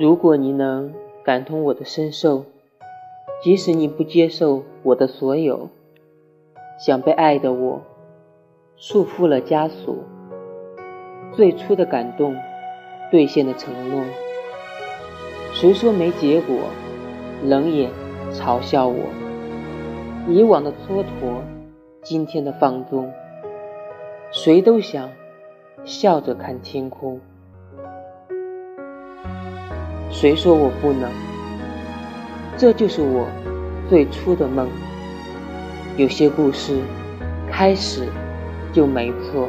如果你能感同我的身受，即使你不接受我的所有，想被爱的我，束缚了枷锁，最初的感动，兑现的承诺。谁说没结果？冷眼嘲笑我，以往的蹉跎，今天的放纵。谁都想笑着看天空。谁说我不能？这就是我最初的梦。有些故事开始就没错。